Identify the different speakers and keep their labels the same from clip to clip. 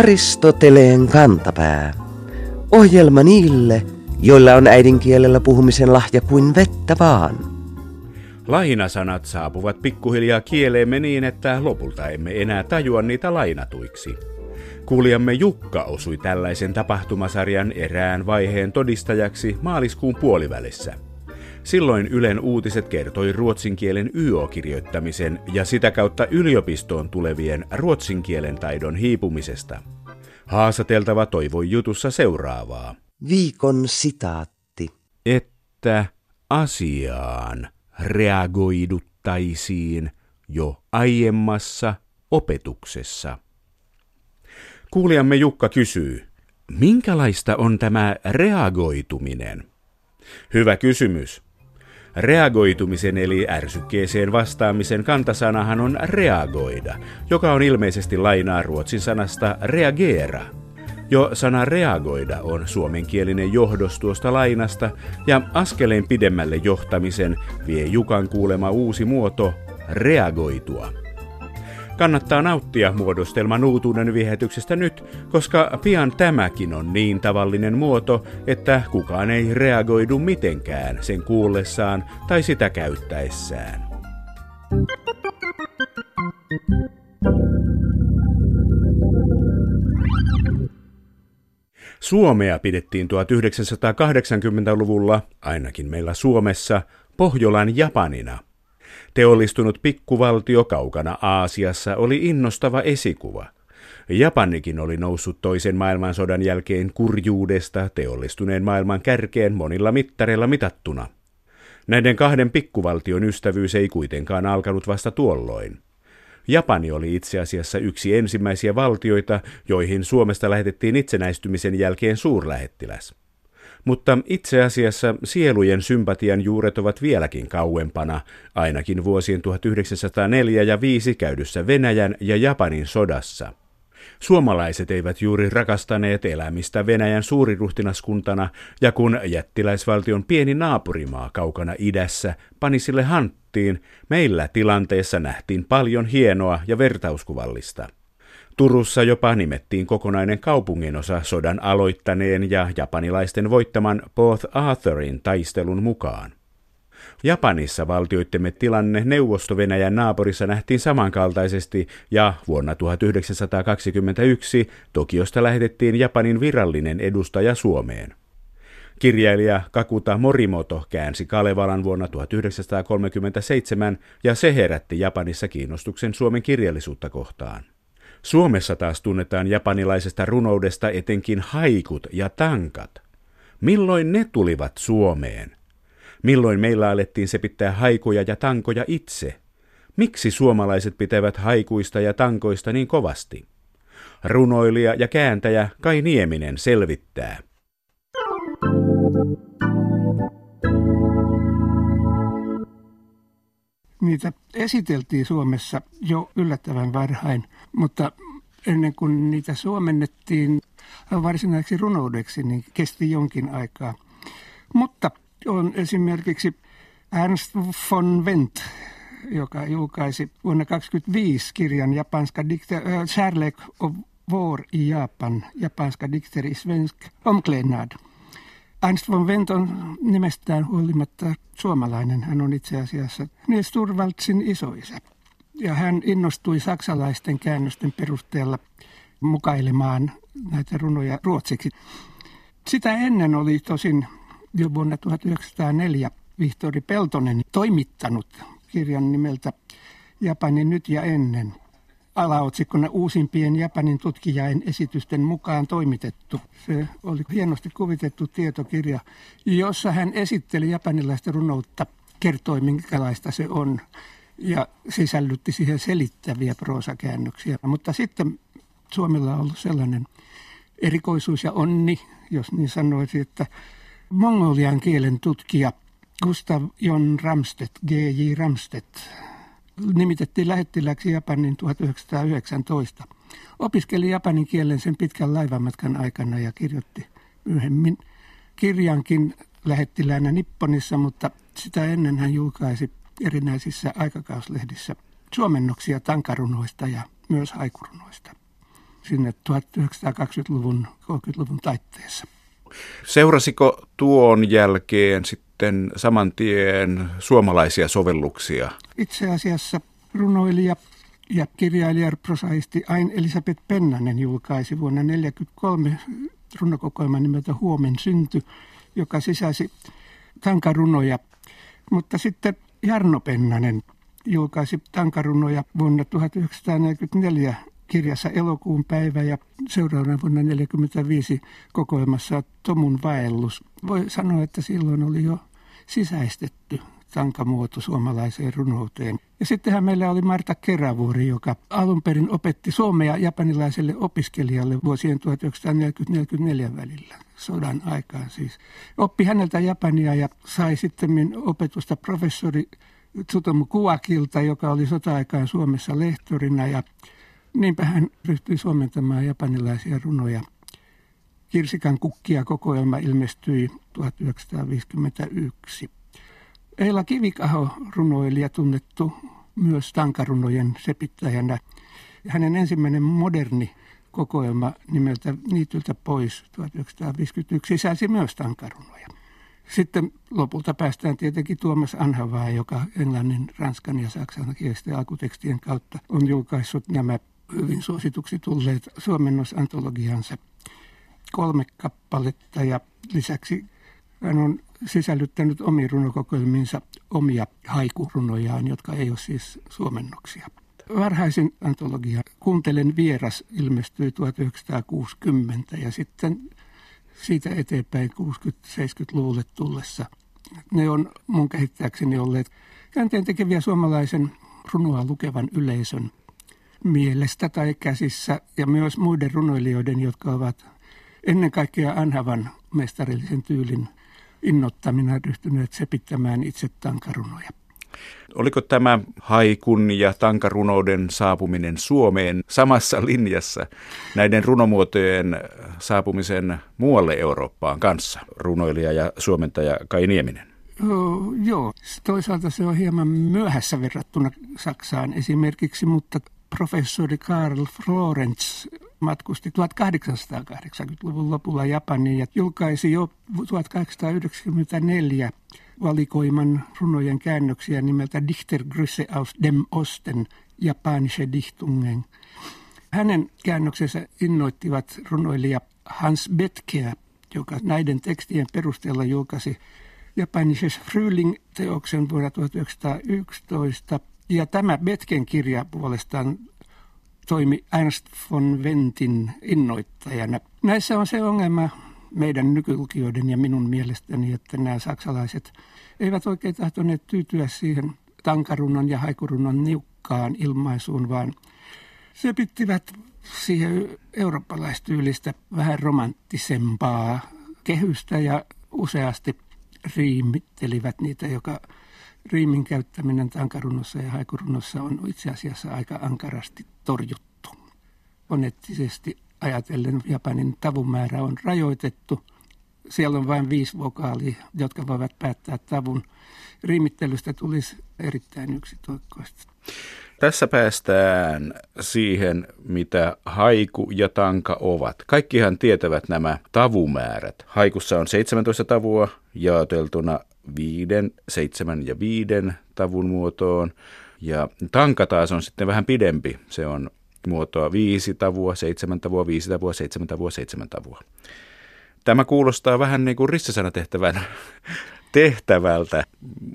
Speaker 1: Aristoteleen kantapää. Ohjelma niille, joilla on äidinkielellä puhumisen lahja kuin vettä vaan.
Speaker 2: Lainasanat saapuvat pikkuhiljaa kieleemme niin, että lopulta emme enää tajua niitä lainatuiksi. Kuulijamme Jukka osui tällaisen tapahtumasarjan erään vaiheen todistajaksi maaliskuun puolivälissä. Silloin Ylen uutiset kertoi ruotsin kielen YO-kirjoittamisen ja sitä kautta yliopistoon tulevien ruotsin kielen taidon hiipumisesta. Haasateltava toivoi jutussa seuraavaa.
Speaker 1: Viikon sitaatti.
Speaker 2: Että asiaan reagoiduttaisiin jo aiemmassa opetuksessa. Kuulijamme Jukka kysyy, minkälaista on tämä reagoituminen? Hyvä kysymys. Reagoitumisen eli ärsykkeeseen vastaamisen kantasanahan on reagoida, joka on ilmeisesti lainaa ruotsin sanasta reagera. Jo sana reagoida on suomenkielinen johdos tuosta lainasta ja askeleen pidemmälle johtamisen vie Jukan kuulema uusi muoto reagoitua. Kannattaa nauttia muodostelman uutuuden viehätyksestä nyt, koska pian tämäkin on niin tavallinen muoto, että kukaan ei reagoidu mitenkään sen kuullessaan tai sitä käyttäessään. Suomea pidettiin 1980-luvulla, ainakin meillä Suomessa, Pohjolan Japanina – Teollistunut pikkuvaltio kaukana Aasiassa oli innostava esikuva. Japanikin oli noussut toisen maailmansodan jälkeen kurjuudesta teollistuneen maailman kärkeen monilla mittareilla mitattuna. Näiden kahden pikkuvaltion ystävyys ei kuitenkaan alkanut vasta tuolloin. Japani oli itse asiassa yksi ensimmäisiä valtioita, joihin Suomesta lähetettiin itsenäistymisen jälkeen suurlähettiläs. Mutta itse asiassa sielujen sympatian juuret ovat vieläkin kauempana, ainakin vuosien 1904 ja 5 käydyssä Venäjän ja Japanin sodassa. Suomalaiset eivät juuri rakastaneet elämistä Venäjän suuriruhtinaskuntana, ja kun jättiläisvaltion pieni naapurimaa kaukana idässä pani sille hanttiin, meillä tilanteessa nähtiin paljon hienoa ja vertauskuvallista. Turussa jopa nimettiin kokonainen kaupunginosa sodan aloittaneen ja japanilaisten voittaman Port Arthurin taistelun mukaan. Japanissa valtioittemme tilanne Neuvosto-Venäjän naapurissa nähtiin samankaltaisesti ja vuonna 1921 Tokiosta lähetettiin Japanin virallinen edustaja Suomeen. Kirjailija Kakuta Morimoto käänsi Kalevalan vuonna 1937 ja se herätti Japanissa kiinnostuksen Suomen kirjallisuutta kohtaan. Suomessa taas tunnetaan japanilaisesta runoudesta etenkin haikut ja tankat. Milloin ne tulivat Suomeen? Milloin meillä alettiin se pitää haikuja ja tankoja itse? Miksi suomalaiset pitävät haikuista ja tankoista niin kovasti? Runoilija ja kääntäjä Kai Nieminen selvittää.
Speaker 3: Niitä esiteltiin Suomessa jo yllättävän varhain, mutta ennen kuin niitä suomennettiin varsinaiseksi runoudeksi, niin kesti jonkin aikaa. Mutta on esimerkiksi Ernst von Wendt, joka julkaisi vuonna 1925 kirjan japanska dikter, äh, Kärlek och vår i Japan, japanska dikter i svensk omklädnad – Ernst von Wendt on nimestään huolimatta suomalainen. Hän on itse asiassa Nils Turvaldsin isoisä. Ja hän innostui saksalaisten käännösten perusteella mukailemaan näitä runoja ruotsiksi. Sitä ennen oli tosin jo vuonna 1904 Vihtori Peltonen toimittanut kirjan nimeltä Japani nyt ja ennen alaotsikkona uusimpien Japanin tutkijain esitysten mukaan toimitettu. Se oli hienosti kuvitettu tietokirja, jossa hän esitteli japanilaista runoutta, kertoi minkälaista se on ja sisällytti siihen selittäviä proosakäännöksiä. Mutta sitten Suomella on ollut sellainen erikoisuus ja onni, jos niin sanoisi, että mongolian kielen tutkija Gustav Jon Ramstedt, G.J. Ramstedt, nimitettiin lähettiläksi Japanin 1919. Opiskeli japanin kielen sen pitkän laivamatkan aikana ja kirjoitti myöhemmin kirjankin lähettiläänä Nipponissa, mutta sitä ennen hän julkaisi erinäisissä aikakauslehdissä suomennoksia tankarunoista ja myös haikurunoista. sinne 1920-luvun, 30-luvun taitteessa.
Speaker 2: Seurasiko tuon jälkeen sitten saman tien suomalaisia sovelluksia?
Speaker 3: Itse asiassa runoilija ja kirjailija prosaisti Ain Elisabeth Pennanen julkaisi vuonna 1943 runokokoelman nimeltä Huomen synty, joka sisäsi tankarunoja. Mutta sitten Jarno Pennanen julkaisi tankarunoja vuonna 1944 kirjassa Elokuun päivä ja seuraavana vuonna 1945 kokoelmassa Tomun vaellus. Voi sanoa, että silloin oli jo sisäistetty tankamuoto suomalaiseen runouteen. Ja sittenhän meillä oli Marta Kerävuori, joka alun perin opetti suomea japanilaiselle opiskelijalle vuosien 1944 välillä, sodan aikaan siis. Oppi häneltä japania ja sai sitten opetusta professori Tsutomu Kuakilta, joka oli sota-aikaan Suomessa lehtorina ja niinpä hän ryhtyi suomentamaan japanilaisia runoja. Kirsikan kukkia kokoelma ilmestyi 1951. Eila Kivikaho, runoilija, tunnettu myös tankarunojen sepittäjänä. Hänen ensimmäinen moderni kokoelma nimeltä Niityltä pois 1951 sisälsi myös tankarunoja. Sitten lopulta päästään tietenkin Tuomas Anhavaa, joka englannin, ranskan ja saksan kielisten alkutekstien kautta on julkaissut nämä hyvin suosituksi tulleet suomennosantologiansa kolme kappaletta ja lisäksi hän on sisällyttänyt omiin runokokoelmiinsa omia haikurunojaan, jotka ei ole siis suomennoksia. Varhaisin antologia Kuuntelen vieras ilmestyi 1960 ja sitten siitä eteenpäin 60-70-luvulle tullessa. Ne on mun käsittääkseni olleet käänteen tekeviä suomalaisen runoa lukevan yleisön mielestä tai käsissä ja myös muiden runoilijoiden, jotka ovat ennen kaikkea Anhavan mestarillisen tyylin innottamina ryhtyneet sepittämään itse tankarunoja.
Speaker 2: Oliko tämä haikun ja tankarunouden saapuminen Suomeen samassa linjassa näiden runomuotojen saapumisen muualle Eurooppaan kanssa, runoilija ja suomentaja Kai Nieminen?
Speaker 3: Oh, joo, toisaalta se on hieman myöhässä verrattuna Saksaan esimerkiksi, mutta professori Karl Florenz matkusti 1880-luvun lopulla Japaniin ja julkaisi jo 1894 valikoiman runojen käännöksiä nimeltä Dichtergrüsse aus dem Osten, japanische Dichtungen. Hänen käännöksensä innoittivat runoilija Hans Betkeä, joka näiden tekstien perusteella julkaisi Japanisches Frühling-teoksen vuonna 1911. Ja tämä Betken kirja puolestaan toimi Ernst von Ventin innoittajana. Näissä on se ongelma meidän nykylukijoiden ja minun mielestäni, että nämä saksalaiset eivät oikein tahtoneet tyytyä siihen tankarunnon ja haikurunnon niukkaan ilmaisuun, vaan se pittivät siihen eurooppalaistyylistä vähän romanttisempaa kehystä ja useasti riimittelivät niitä, joka riimin käyttäminen tankarunnossa ja haikurunnossa on itse asiassa aika ankarasti torjuttu. Foneettisesti ajatellen Japanin tavun määrä on rajoitettu. Siellä on vain viisi vokaalia, jotka voivat päättää tavun. Riimittelystä tulisi erittäin yksitoikkoista.
Speaker 2: Tässä päästään siihen, mitä haiku ja tanka ovat. Kaikkihan tietävät nämä tavumäärät. Haikussa on 17 tavua jaoteltuna viiden, seitsemän ja viiden tavun muotoon. Ja tanka taas on sitten vähän pidempi. Se on muotoa viisi tavua, seitsemän tavua, viisi tavua, seitsemän tavua, seitsemän tavua. Tämä kuulostaa vähän niin kuin ristisana-tehtävän tehtävältä.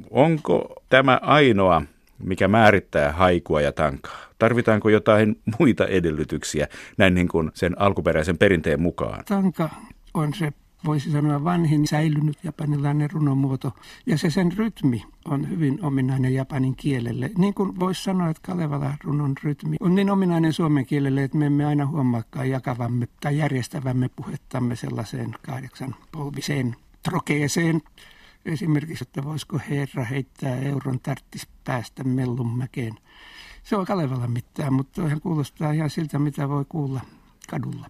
Speaker 2: Onko tämä ainoa, mikä määrittää haikua ja tankaa? Tarvitaanko jotain muita edellytyksiä näin niin kuin sen alkuperäisen perinteen mukaan?
Speaker 3: Tanka on se voisi sanoa vanhin säilynyt japanilainen runomuoto. Ja se sen rytmi on hyvin ominainen japanin kielelle. Niin kuin voisi sanoa, että Kalevala runon rytmi on niin ominainen suomen kielelle, että me emme aina huomaakaan jakavamme tai järjestävämme puhettamme sellaiseen kahdeksan polviseen trokeeseen. Esimerkiksi, että voisiko herra heittää euron tarttis päästä Mellunmäkeen. Se on Kalevalan mittaan, mutta toihan kuulostaa ihan siltä, mitä voi kuulla kadulla.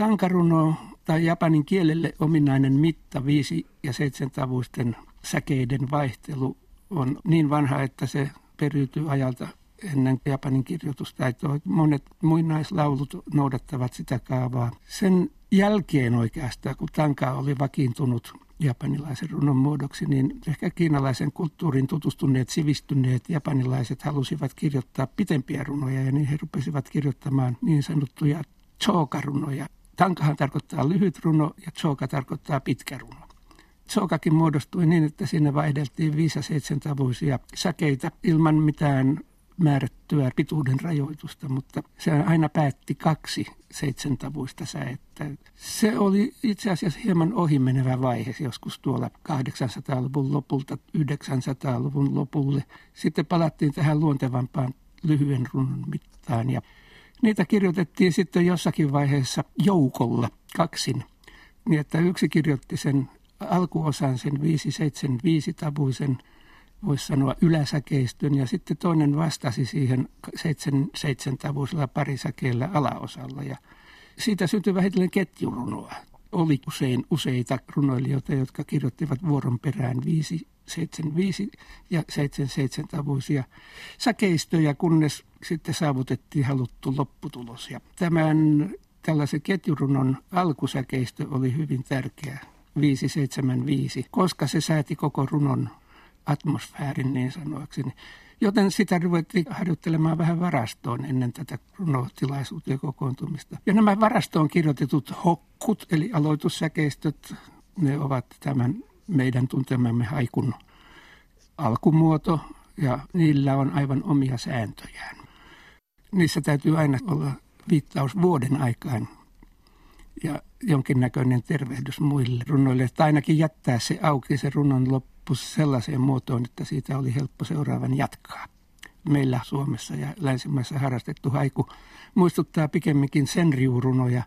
Speaker 3: Tankaruno tai japanin kielelle ominainen mitta viisi ja seitsemän tavuisten säkeiden vaihtelu on niin vanha, että se periytyy ajalta ennen Japanin kirjoitustaitoa. Monet muinaislaulut noudattavat sitä kaavaa. Sen jälkeen oikeastaan, kun tanka oli vakiintunut japanilaisen runon muodoksi, niin ehkä kiinalaisen kulttuurin tutustuneet, sivistyneet japanilaiset halusivat kirjoittaa pitempiä runoja ja niin he rupesivat kirjoittamaan niin sanottuja choka-runoja. Tankahan tarkoittaa lyhyt runo ja choka tarkoittaa pitkä runo. Chokakin muodostui niin, että siinä vaihdeltiin 5 ja 7 tavuisia säkeitä ilman mitään määrättyä pituuden rajoitusta, mutta se aina päätti kaksi seitsemäntavuista säettä. Se oli itse asiassa hieman ohimenevä vaihe joskus tuolla 800-luvun lopulta 900-luvun lopulle. Sitten palattiin tähän luontevampaan lyhyen runon mittaan ja niitä kirjoitettiin sitten jossakin vaiheessa joukolla kaksin, niin että yksi kirjoitti sen alkuosan sen 575 tavuisen voisi sanoa yläsäkeistön ja sitten toinen vastasi siihen seitsemän, seitsemän tavuisella parisäkeellä alaosalla ja siitä syntyi vähitellen ketjurunoa. Oli usein useita runoilijoita, jotka kirjoittivat vuoron perään 5, 7, 5 ja 7, 7 tavuisia säkeistöjä, kunnes sitten saavutettiin haluttu lopputulos. Ja tämän tällaisen ketjurunon alkusäkeistö oli hyvin tärkeä 575, koska se sääti koko runon atmosfäärin niin sanoakseni. Joten sitä ruvettiin harjoittelemaan vähän varastoon ennen tätä runotilaisuutta ja kokoontumista. Ja nämä varastoon kirjoitetut hokkut, eli aloitussäkeistöt, ne ovat tämän meidän tuntemamme haikun alkumuoto, ja niillä on aivan omia sääntöjään. Niissä täytyy aina olla viittaus vuoden aikaan ja jonkinnäköinen tervehdys muille runoille, että ainakin jättää se auki se runon loppu sellaiseen muotoon, että siitä oli helppo seuraavan jatkaa. Meillä Suomessa ja länsimaissa harrastettu haiku muistuttaa pikemminkin senriurunoja,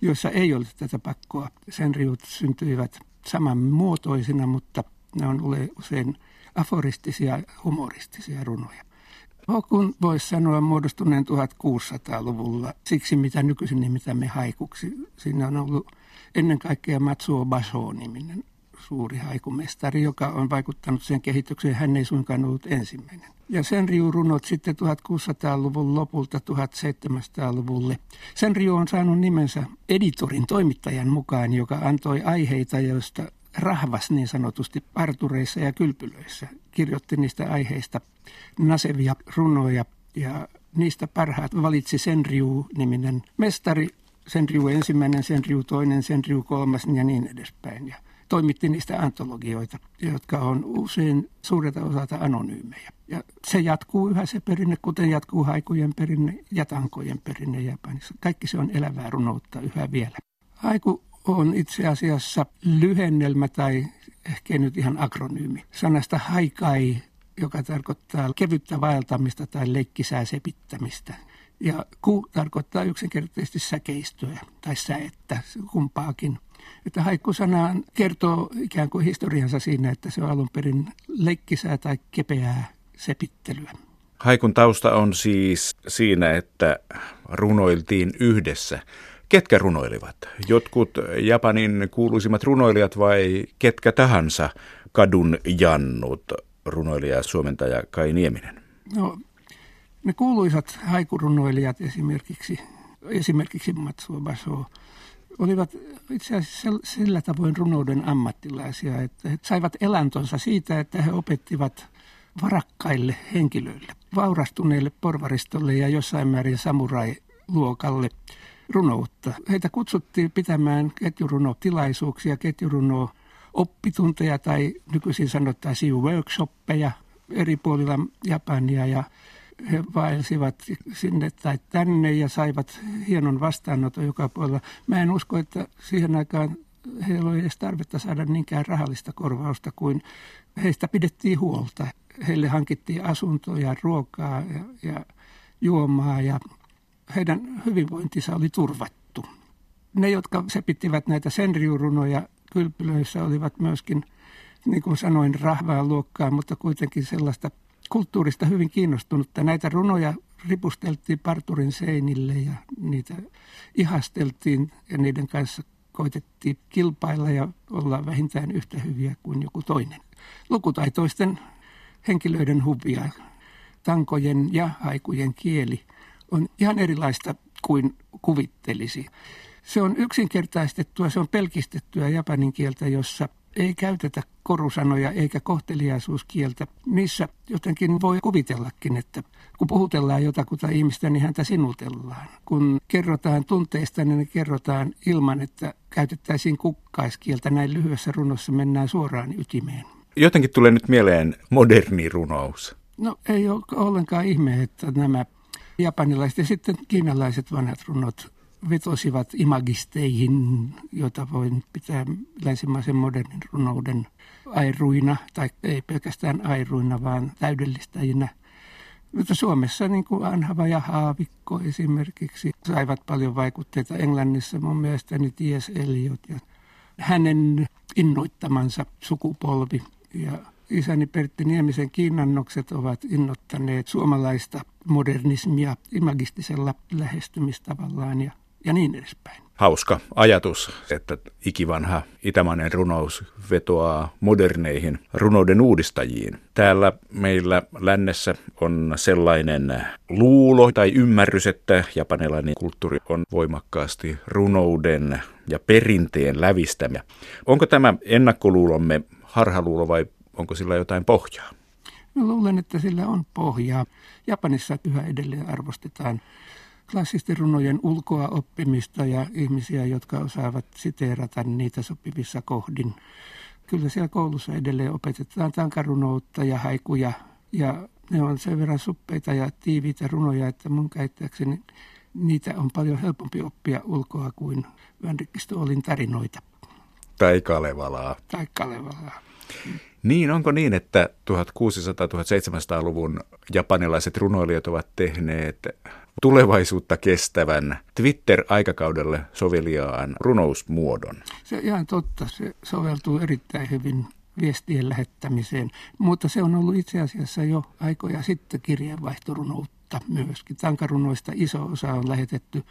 Speaker 3: joissa ei ole tätä pakkoa. Senriut syntyivät samanmuotoisina, mutta ne on usein aforistisia, humoristisia runoja. Hokun voisi sanoa muodostuneen 1600-luvulla siksi, mitä nykyisin nimitämme haikuksi. Siinä on ollut ennen kaikkea Matsuo Basho-niminen suuri haikumestari, joka on vaikuttanut sen kehitykseen. Hän ei suinkaan ollut ensimmäinen. Ja sen runot sitten 1600-luvun lopulta 1700-luvulle. Sen riu on saanut nimensä editorin toimittajan mukaan, joka antoi aiheita, joista rahvas niin sanotusti partureissa ja kylpylöissä. Kirjoitti niistä aiheista nasevia runoja ja niistä parhaat valitsi Senriu-niminen mestari, Senriu ensimmäinen, Senriu toinen, Senriu kolmas ja niin edespäin. Ja toimitti niistä antologioita, jotka on usein suurelta osalta anonyymejä. Ja se jatkuu yhä se perinne, kuten jatkuu haikujen perinne ja tankojen perinne Japanissa. Kaikki se on elävää runoutta yhä vielä. Haiku on itse asiassa lyhennelmä tai ehkä nyt ihan akronyymi sanasta haikai, joka tarkoittaa kevyttä vaeltamista tai leikkisää sepittämistä. Ja ku tarkoittaa yksinkertaisesti säkeistöä tai säettä, kumpaakin. Että haikkusana kertoo ikään kuin historiansa siinä, että se on alun perin leikkisää tai kepeää sepittelyä.
Speaker 2: Haikun tausta on siis siinä, että runoiltiin yhdessä. Ketkä runoilivat? Jotkut Japanin kuuluisimmat runoilijat vai ketkä tahansa kadun jannut, runoilija ja suomentaja Kai Nieminen?
Speaker 3: No, ne kuuluisat haikurunoilijat esimerkiksi, esimerkiksi Matsuo Basho, olivat itse asiassa sillä tavoin runouden ammattilaisia, että he saivat elantonsa siitä, että he opettivat varakkaille henkilöille, vaurastuneille porvaristolle ja jossain määrin samurai-luokalle runoutta. Heitä kutsuttiin pitämään ketjurunotilaisuuksia, ketjuruno oppitunteja tai nykyisin sanottaisiin workshoppeja eri puolilla Japania ja he vaelsivat sinne tai tänne ja saivat hienon vastaanoton joka puolella. Mä en usko, että siihen aikaan heillä oli edes tarvetta saada niinkään rahallista korvausta kuin heistä pidettiin huolta. Heille hankittiin asuntoja, ruokaa ja, ja juomaa ja heidän hyvinvointinsa oli turvattu. Ne, jotka se pitivät näitä senriurunoja kylpylöissä, olivat myöskin, niin kuin sanoin, rahvaa luokkaa, mutta kuitenkin sellaista kulttuurista hyvin kiinnostunutta. Näitä runoja ripusteltiin parturin seinille ja niitä ihasteltiin ja niiden kanssa koitettiin kilpailla ja olla vähintään yhtä hyviä kuin joku toinen. Lukutaitoisten henkilöiden huvia tankojen ja haikujen kieli on ihan erilaista kuin kuvittelisi. Se on yksinkertaistettua, se on pelkistettyä japanin kieltä, jossa ei käytetä korusanoja eikä kohteliaisuuskieltä. Niissä jotenkin voi kuvitellakin, että kun puhutellaan jotakuta ihmistä, niin häntä sinutellaan. Kun kerrotaan tunteista, niin ne kerrotaan ilman, että käytettäisiin kukkaiskieltä. Näin lyhyessä runossa mennään suoraan ytimeen.
Speaker 2: Jotenkin tulee nyt mieleen moderni runous.
Speaker 3: No ei ole ollenkaan ihme, että nämä japanilaiset ja sitten kiinalaiset vanhat runot vetosivat imagisteihin, joita voin pitää länsimaisen modernin runouden airuina, tai ei pelkästään airuina, vaan täydellistäjinä. Mutta Suomessa niin kuin Anhava ja Haavikko esimerkiksi saivat paljon vaikutteita Englannissa mun mielestäni T.S. Eliot ja hänen innoittamansa sukupolvi. Ja isäni Pertti Niemisen kiinnannokset ovat innoittaneet suomalaista modernismia imagistisella lähestymistavallaan ja ja niin edespäin.
Speaker 2: Hauska ajatus, että ikivanha itämainen runous vetoaa moderneihin runouden uudistajiin. Täällä meillä lännessä on sellainen luulo tai ymmärrys, että japanilainen kulttuuri on voimakkaasti runouden ja perinteen lävistämiä. Onko tämä ennakkoluulomme harhaluulo vai onko sillä jotain pohjaa?
Speaker 3: Mä luulen, että sillä on pohjaa. Japanissa yhä edelleen arvostetaan klassisten runojen ulkoa oppimista ja ihmisiä, jotka osaavat siteerata niitä sopivissa kohdin. Kyllä siellä koulussa edelleen opetetaan tankarunoutta ja haikuja ja ne on sen verran suppeita ja tiiviitä runoja, että mun käyttääkseni niitä on paljon helpompi oppia ulkoa kuin Vänrikkistö Olin tarinoita.
Speaker 2: Tai Kalevalaa.
Speaker 3: Tai Kalevalaa.
Speaker 2: Niin, onko niin, että 1600-1700-luvun japanilaiset runoilijat ovat tehneet tulevaisuutta kestävän Twitter-aikakaudelle soveliaan runousmuodon?
Speaker 3: Se ihan totta. Se soveltuu erittäin hyvin viestien lähettämiseen, mutta se on ollut itse asiassa jo aikoja sitten kirjeenvaihtorunoutta myöskin. Tankarunoista iso osa on lähetetty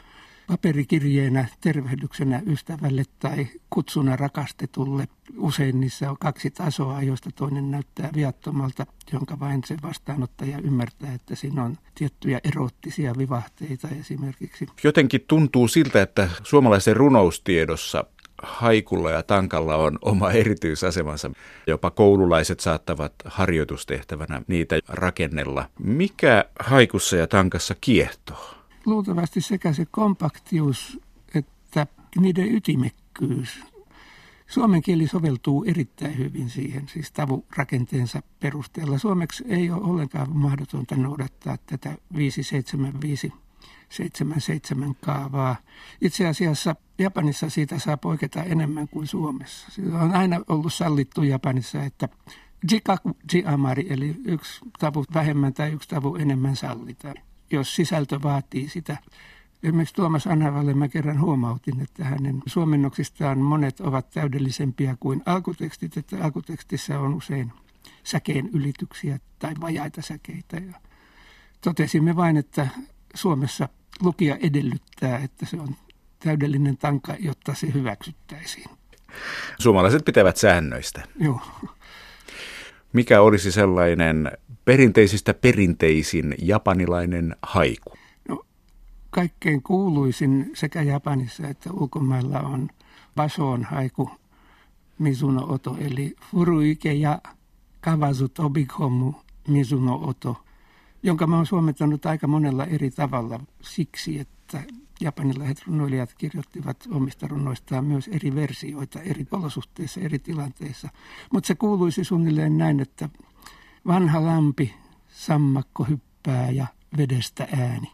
Speaker 3: paperikirjeenä, tervehdyksenä ystävälle tai kutsuna rakastetulle. Usein niissä on kaksi tasoa, joista toinen näyttää viattomalta, jonka vain se vastaanottaja ymmärtää, että siinä on tiettyjä eroottisia vivahteita esimerkiksi.
Speaker 2: Jotenkin tuntuu siltä, että suomalaisen runoustiedossa haikulla ja tankalla on oma erityisasemansa. Jopa koululaiset saattavat harjoitustehtävänä niitä rakennella. Mikä haikussa ja tankassa kiehtoo?
Speaker 3: Luultavasti sekä se kompaktius että niiden ytimekkyys. Suomen kieli soveltuu erittäin hyvin siihen, siis tavurakenteensa perusteella. Suomeksi ei ole ollenkaan mahdotonta noudattaa tätä 575 77 kaavaa. Itse asiassa Japanissa siitä saa poiketa enemmän kuin Suomessa. Se on aina ollut sallittu Japanissa, että jikaku jiamari, eli yksi tavu vähemmän tai yksi tavu enemmän sallitaan jos sisältö vaatii sitä. Esimerkiksi Tuomas Anhavalle mä kerran huomautin, että hänen suomennoksistaan monet ovat täydellisempiä kuin alkutekstit, että alkutekstissä on usein säkeen ylityksiä tai vajaita säkeitä. Ja totesimme vain, että Suomessa lukija edellyttää, että se on täydellinen tanka, jotta se hyväksyttäisiin.
Speaker 2: Suomalaiset pitävät säännöistä.
Speaker 3: Joo.
Speaker 2: Mikä olisi sellainen perinteisistä perinteisin japanilainen haiku?
Speaker 3: No, kaikkein kuuluisin sekä Japanissa että ulkomailla on Basoon haiku Mizuno Oto, eli Furuike ja Kawazu Tobikomu Mizuno Oto, jonka mä oon suomentanut aika monella eri tavalla siksi, että japanilaiset runoilijat kirjoittivat omista runoistaan myös eri versioita eri olosuhteissa, eri tilanteissa. Mutta se kuuluisi suunnilleen näin, että vanha lampi, sammakko hyppää ja vedestä ääni.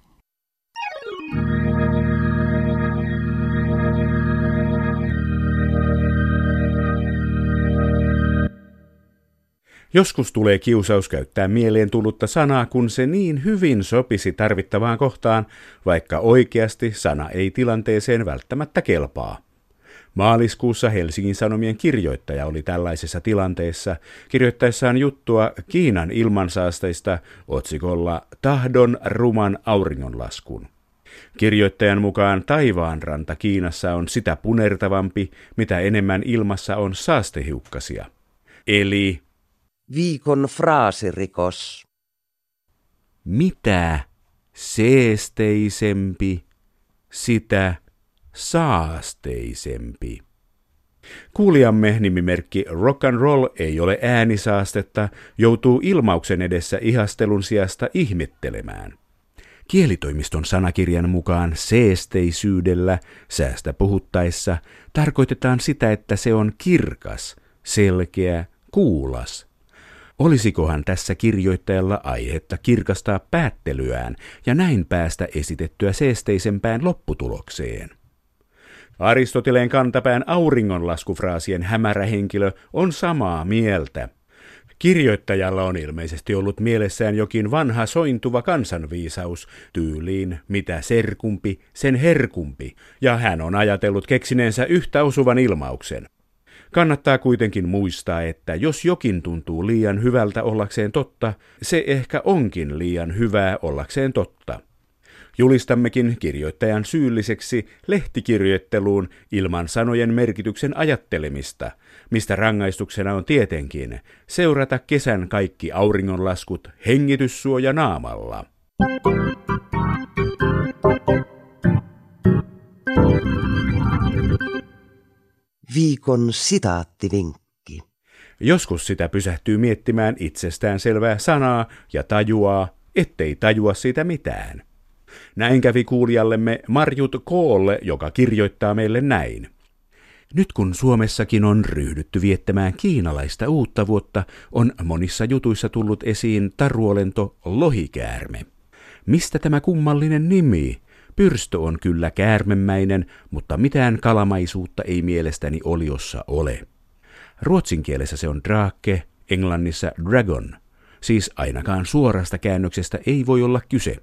Speaker 2: Joskus tulee kiusaus käyttää mieleen tullutta sanaa, kun se niin hyvin sopisi tarvittavaan kohtaan, vaikka oikeasti sana ei tilanteeseen välttämättä kelpaa. Maaliskuussa Helsingin Sanomien kirjoittaja oli tällaisessa tilanteessa kirjoittaessaan juttua Kiinan ilmansaasteista otsikolla Tahdon ruman auringonlaskun. Kirjoittajan mukaan taivaanranta Kiinassa on sitä punertavampi, mitä enemmän ilmassa on saastehiukkasia. Eli
Speaker 1: Viikon fraasirikos.
Speaker 2: Mitä seesteisempi, sitä saasteisempi. Kuulijamme nimimerkki Rock and Roll ei ole äänisaastetta, joutuu ilmauksen edessä ihastelun sijasta ihmettelemään. Kielitoimiston sanakirjan mukaan seesteisyydellä säästä puhuttaessa tarkoitetaan sitä, että se on kirkas, selkeä, kuulas. Olisikohan tässä kirjoittajalla aihetta kirkastaa päättelyään ja näin päästä esitettyä seesteisempään lopputulokseen? Aristoteleen kantapään auringonlaskufraasien hämärä henkilö on samaa mieltä. Kirjoittajalla on ilmeisesti ollut mielessään jokin vanha sointuva kansanviisaus tyyliin mitä serkumpi, sen herkumpi, ja hän on ajatellut keksineensä yhtä osuvan ilmauksen. Kannattaa kuitenkin muistaa, että jos jokin tuntuu liian hyvältä ollakseen totta, se ehkä onkin liian hyvää ollakseen totta. Julistammekin kirjoittajan syylliseksi lehtikirjoitteluun ilman sanojen merkityksen ajattelemista, mistä rangaistuksena on tietenkin seurata kesän kaikki auringonlaskut hengityssuoja naamalla.
Speaker 1: Viikon sitaattivinkki.
Speaker 2: Joskus sitä pysähtyy miettimään itsestään selvää sanaa ja tajuaa, ettei tajua siitä mitään. Näin kävi kuulijallemme Marjut Koolle, joka kirjoittaa meille näin. Nyt kun Suomessakin on ryhdytty viettämään kiinalaista uutta vuotta, on monissa jutuissa tullut esiin taruolento lohikäärme. Mistä tämä kummallinen nimi? Pyrstö on kyllä käärmemäinen, mutta mitään kalamaisuutta ei mielestäni oliossa ole. Ruotsin kielessä se on drake, englannissa dragon. Siis ainakaan suorasta käännöksestä ei voi olla kyse.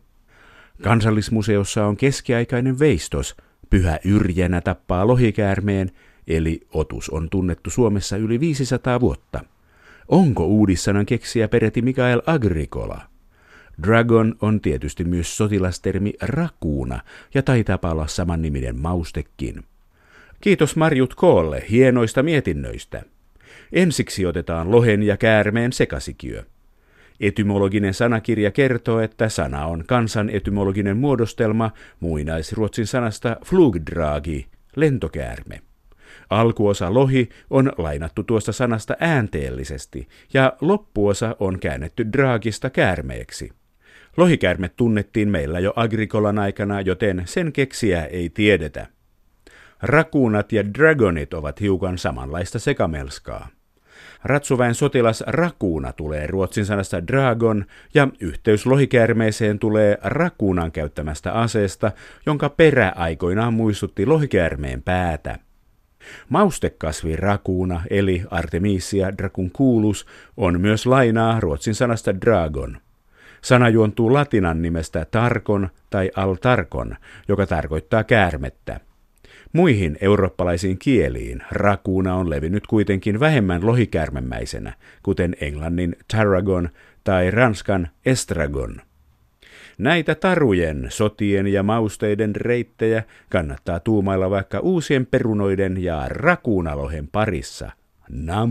Speaker 2: Kansallismuseossa on keskiaikainen veistos. Pyhä Yrjänä tappaa lohikäärmeen, eli otus on tunnettu Suomessa yli 500 vuotta. Onko uudissanan keksiä peräti Mikael Agricola? Dragon on tietysti myös sotilastermi rakuuna ja taitaa olla saman niminen maustekin. Kiitos Marjut Koolle hienoista mietinnöistä. Ensiksi otetaan lohen ja käärmeen sekasikiö. Etymologinen sanakirja kertoo, että sana on kansan etymologinen muodostelma muinaisruotsin sanasta flugdragi, lentokäärme. Alkuosa lohi on lainattu tuosta sanasta äänteellisesti ja loppuosa on käännetty draagista käärmeeksi. Lohikäärme tunnettiin meillä jo agrikolan aikana, joten sen keksiä ei tiedetä. Rakuunat ja dragonit ovat hiukan samanlaista sekamelskaa. Ratsuväen sotilas Rakuuna tulee ruotsin sanasta dragon ja yhteys lohikäärmeeseen tulee Rakuunan käyttämästä aseesta, jonka perä aikoinaan muistutti lohikäärmeen päätä. Maustekasvi rakuuna eli Artemisia dracunculus on myös lainaa ruotsin sanasta dragon. Sana juontuu latinan nimestä tarkon tai altarkon, joka tarkoittaa käärmettä. Muihin eurooppalaisiin kieliin rakuuna on levinnyt kuitenkin vähemmän lohikärmemäisenä, kuten englannin tarragon tai ranskan estragon. Näitä tarujen, sotien ja mausteiden reittejä kannattaa tuumailla vaikka uusien perunoiden ja rakuunalohen parissa. Nam!